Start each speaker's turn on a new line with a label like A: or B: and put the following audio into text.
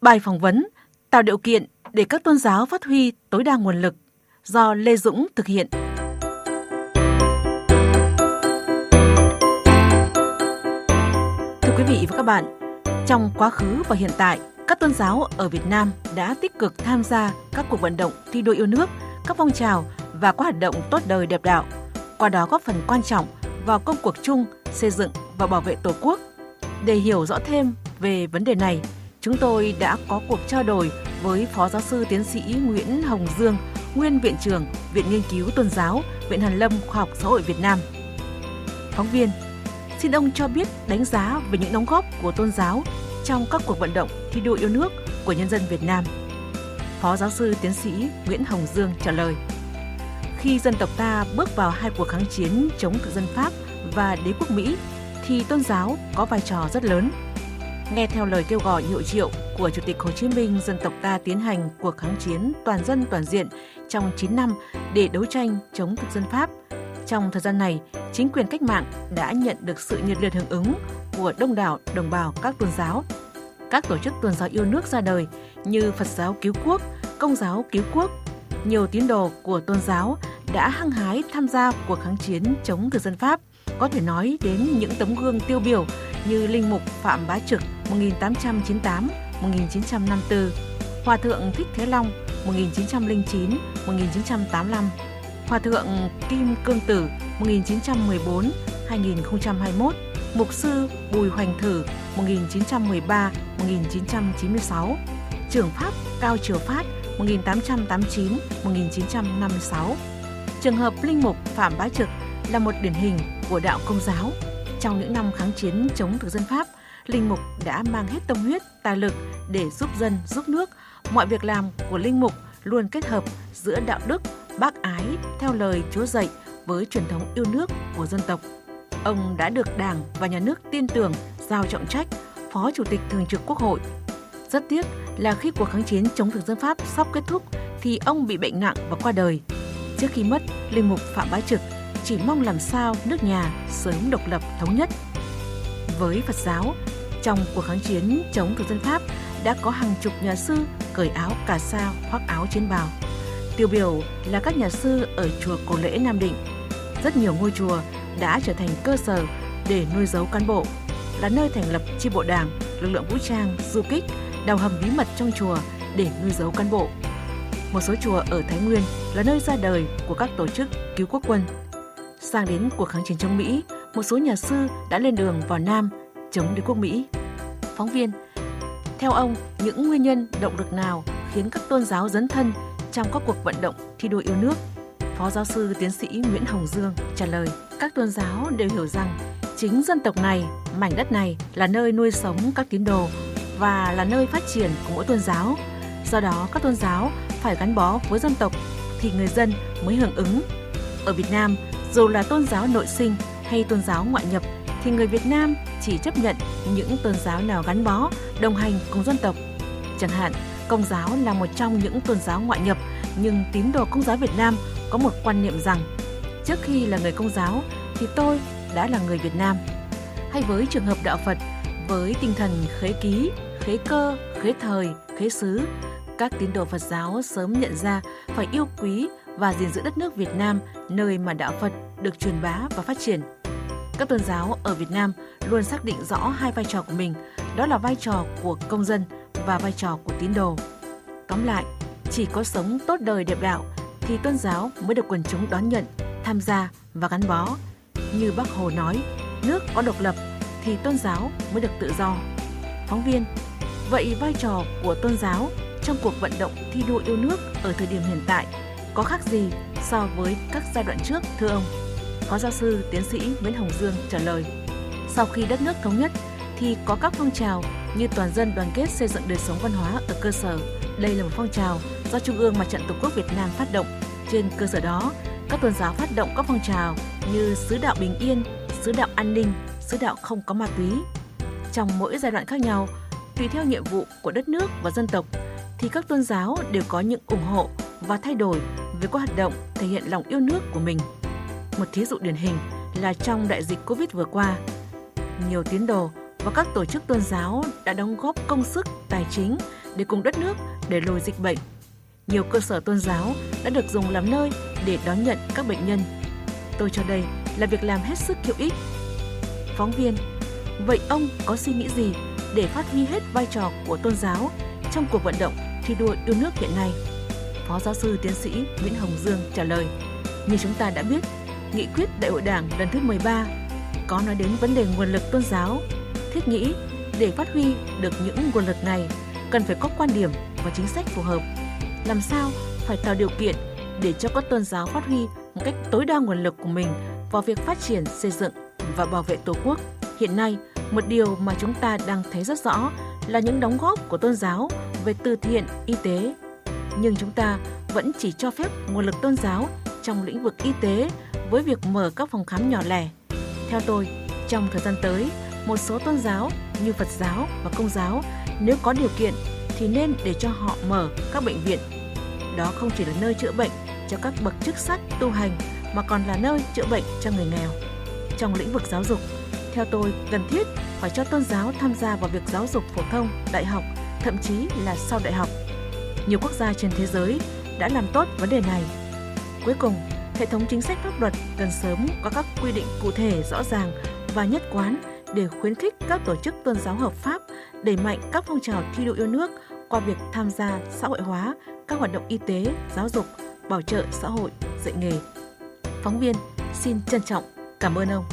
A: Bài phỏng vấn tạo điều kiện để các tôn giáo phát huy tối đa nguồn lực do Lê Dũng thực hiện. Thưa quý vị và các bạn, trong quá khứ và hiện tại, các tôn giáo ở Việt Nam đã tích cực tham gia các cuộc vận động thi đua yêu nước, các phong trào và các hoạt động tốt đời đẹp đạo, qua đó góp phần quan trọng vào công cuộc chung xây dựng và bảo vệ Tổ quốc. Để hiểu rõ thêm về vấn đề này, chúng tôi đã có cuộc trao đổi với Phó Giáo sư Tiến sĩ Nguyễn Hồng Dương, nguyên Viện trưởng Viện Nghiên cứu Tôn giáo, Viện Hàn Lâm Khoa học Xã hội Việt Nam. Phóng viên, xin ông cho biết đánh giá về những đóng góp của tôn giáo trong các cuộc vận động thi đua yêu nước của nhân dân Việt Nam. Phó giáo sư tiến sĩ Nguyễn Hồng Dương trả lời. Khi dân tộc ta bước vào hai cuộc kháng chiến chống thực dân Pháp và đế quốc Mỹ thì tôn giáo có vai trò rất lớn. Nghe theo lời kêu gọi hiệu triệu của Chủ tịch Hồ Chí Minh, dân tộc ta tiến hành cuộc kháng chiến toàn dân toàn diện trong 9 năm để đấu tranh chống thực dân Pháp. Trong thời gian này, chính quyền cách mạng đã nhận được sự nhiệt liệt hưởng ứng của đông đảo đồng bào các tôn giáo. Các tổ chức tôn giáo yêu nước ra đời như Phật giáo cứu quốc, Công giáo cứu quốc. Nhiều tín đồ của tôn giáo đã hăng hái tham gia cuộc kháng chiến chống thực dân Pháp. Có thể nói đến những tấm gương tiêu biểu như Linh Mục Phạm Bá Trực 1898-1954, Hòa Thượng Thích Thế Long 1909-1985, Hòa Thượng Kim Cương Tử 1914-2021, Mục sư Bùi Hoành Thử 1913-1996, Trưởng Pháp Cao Triều Phát 1889-1956. Trường hợp Linh Mục Phạm Bá Trực là một điển hình của đạo công giáo. Trong những năm kháng chiến chống thực dân Pháp, Linh Mục đã mang hết tâm huyết, tài lực để giúp dân, giúp nước. Mọi việc làm của Linh Mục luôn kết hợp giữa đạo đức, bác ái theo lời Chúa dạy với truyền thống yêu nước của dân tộc. Ông đã được Đảng và Nhà nước tin tưởng giao trọng trách Phó Chủ tịch Thường trực Quốc hội. Rất tiếc là khi cuộc kháng chiến chống thực dân Pháp sắp kết thúc thì ông bị bệnh nặng và qua đời. Trước khi mất, Linh Mục Phạm Bá Trực chỉ mong làm sao nước nhà sớm độc lập thống nhất. Với Phật giáo, trong cuộc kháng chiến chống thực dân Pháp đã có hàng chục nhà sư cởi áo cà sa khoác áo chiến bào. Tiêu biểu là các nhà sư ở chùa Cổ Lễ Nam Định. Rất nhiều ngôi chùa đã trở thành cơ sở để nuôi giấu cán bộ, là nơi thành lập chi bộ đảng, lực lượng vũ trang, du kích, đào hầm bí mật trong chùa để nuôi giấu cán bộ. Một số chùa ở Thái Nguyên là nơi ra đời của các tổ chức cứu quốc quân. Sang đến cuộc kháng chiến chống Mỹ, một số nhà sư đã lên đường vào Nam chống đế quốc Mỹ. Phóng viên, theo ông, những nguyên nhân động lực nào khiến các tôn giáo dấn thân trong các cuộc vận động thi đua yêu nước? Phó giáo sư tiến sĩ Nguyễn Hồng Dương trả lời, các tôn giáo đều hiểu rằng chính dân tộc này, mảnh đất này là nơi nuôi sống các tín đồ và là nơi phát triển của mỗi tôn giáo. Do đó, các tôn giáo phải gắn bó với dân tộc thì người dân mới hưởng ứng. Ở Việt Nam, dù là tôn giáo nội sinh hay tôn giáo ngoại nhập thì người Việt Nam chỉ chấp nhận những tôn giáo nào gắn bó, đồng hành cùng dân tộc. Chẳng hạn, Công giáo là một trong những tôn giáo ngoại nhập, nhưng tín đồ Công giáo Việt Nam có một quan niệm rằng trước khi là người Công giáo thì tôi đã là người Việt Nam. Hay với trường hợp đạo Phật, với tinh thần khế ký, khế cơ, khế thời, khế xứ, các tín đồ Phật giáo sớm nhận ra phải yêu quý và gìn giữ đất nước Việt Nam, nơi mà đạo Phật được truyền bá và phát triển. Các tôn giáo ở Việt Nam luôn xác định rõ hai vai trò của mình, đó là vai trò của công dân và vai trò của tín đồ. Tóm lại, chỉ có sống tốt đời đẹp đạo thì tôn giáo mới được quần chúng đón nhận, tham gia và gắn bó. Như Bác Hồ nói, nước có độc lập thì tôn giáo mới được tự do. Phóng viên, vậy vai trò của tôn giáo trong cuộc vận động thi đua yêu nước ở thời điểm hiện tại có khác gì so với các giai đoạn trước thưa ông? Phó giáo sư tiến sĩ Nguyễn Hồng Dương trả lời. Sau khi đất nước thống nhất thì có các phong trào như toàn dân đoàn kết xây dựng đời sống văn hóa ở cơ sở. Đây là một phong trào do Trung ương Mặt trận Tổ quốc Việt Nam phát động. Trên cơ sở đó, các tôn giáo phát động các phong trào như sứ đạo bình yên, sứ đạo an ninh, sứ đạo không có ma túy. Trong mỗi giai đoạn khác nhau, tùy theo nhiệm vụ của đất nước và dân tộc, thì các tôn giáo đều có những ủng hộ và thay đổi về các hoạt động thể hiện lòng yêu nước của mình. Một thí dụ điển hình là trong đại dịch Covid vừa qua, nhiều tín đồ và các tổ chức tôn giáo đã đóng góp công sức tài chính để cùng đất nước để lùi dịch bệnh. Nhiều cơ sở tôn giáo đã được dùng làm nơi để đón nhận các bệnh nhân. Tôi cho đây là việc làm hết sức hữu ích. Phóng viên, vậy ông có suy nghĩ gì để phát huy hết vai trò của tôn giáo trong cuộc vận động thi đua yêu nước hiện nay? Phó giáo sư tiến sĩ Nguyễn Hồng Dương trả lời. Như chúng ta đã biết, nghị quyết Đại hội Đảng lần thứ 13 có nói đến vấn đề nguồn lực tôn giáo, thiết nghĩ để phát huy được những nguồn lực này cần phải có quan điểm và chính sách phù hợp. Làm sao phải tạo điều kiện để cho các tôn giáo phát huy một cách tối đa nguồn lực của mình vào việc phát triển, xây dựng và bảo vệ Tổ quốc. Hiện nay, một điều mà chúng ta đang thấy rất rõ là những đóng góp của tôn giáo về từ thiện, y tế. Nhưng chúng ta vẫn chỉ cho phép nguồn lực tôn giáo trong lĩnh vực y tế với việc mở các phòng khám nhỏ lẻ. Theo tôi, trong thời gian tới, một số tôn giáo như Phật giáo và Công giáo nếu có điều kiện thì nên để cho họ mở các bệnh viện. Đó không chỉ là nơi chữa bệnh cho các bậc chức sắc tu hành mà còn là nơi chữa bệnh cho người nghèo. Trong lĩnh vực giáo dục, theo tôi cần thiết phải cho tôn giáo tham gia vào việc giáo dục phổ thông, đại học, thậm chí là sau đại học. Nhiều quốc gia trên thế giới đã làm tốt vấn đề này. Cuối cùng, hệ thống chính sách pháp luật cần sớm có các quy định cụ thể rõ ràng và nhất quán để khuyến khích các tổ chức tôn giáo hợp pháp đẩy mạnh các phong trào thi đua yêu nước qua việc tham gia xã hội hóa các hoạt động y tế, giáo dục, bảo trợ xã hội, dạy nghề. Phóng viên xin trân trọng cảm ơn ông.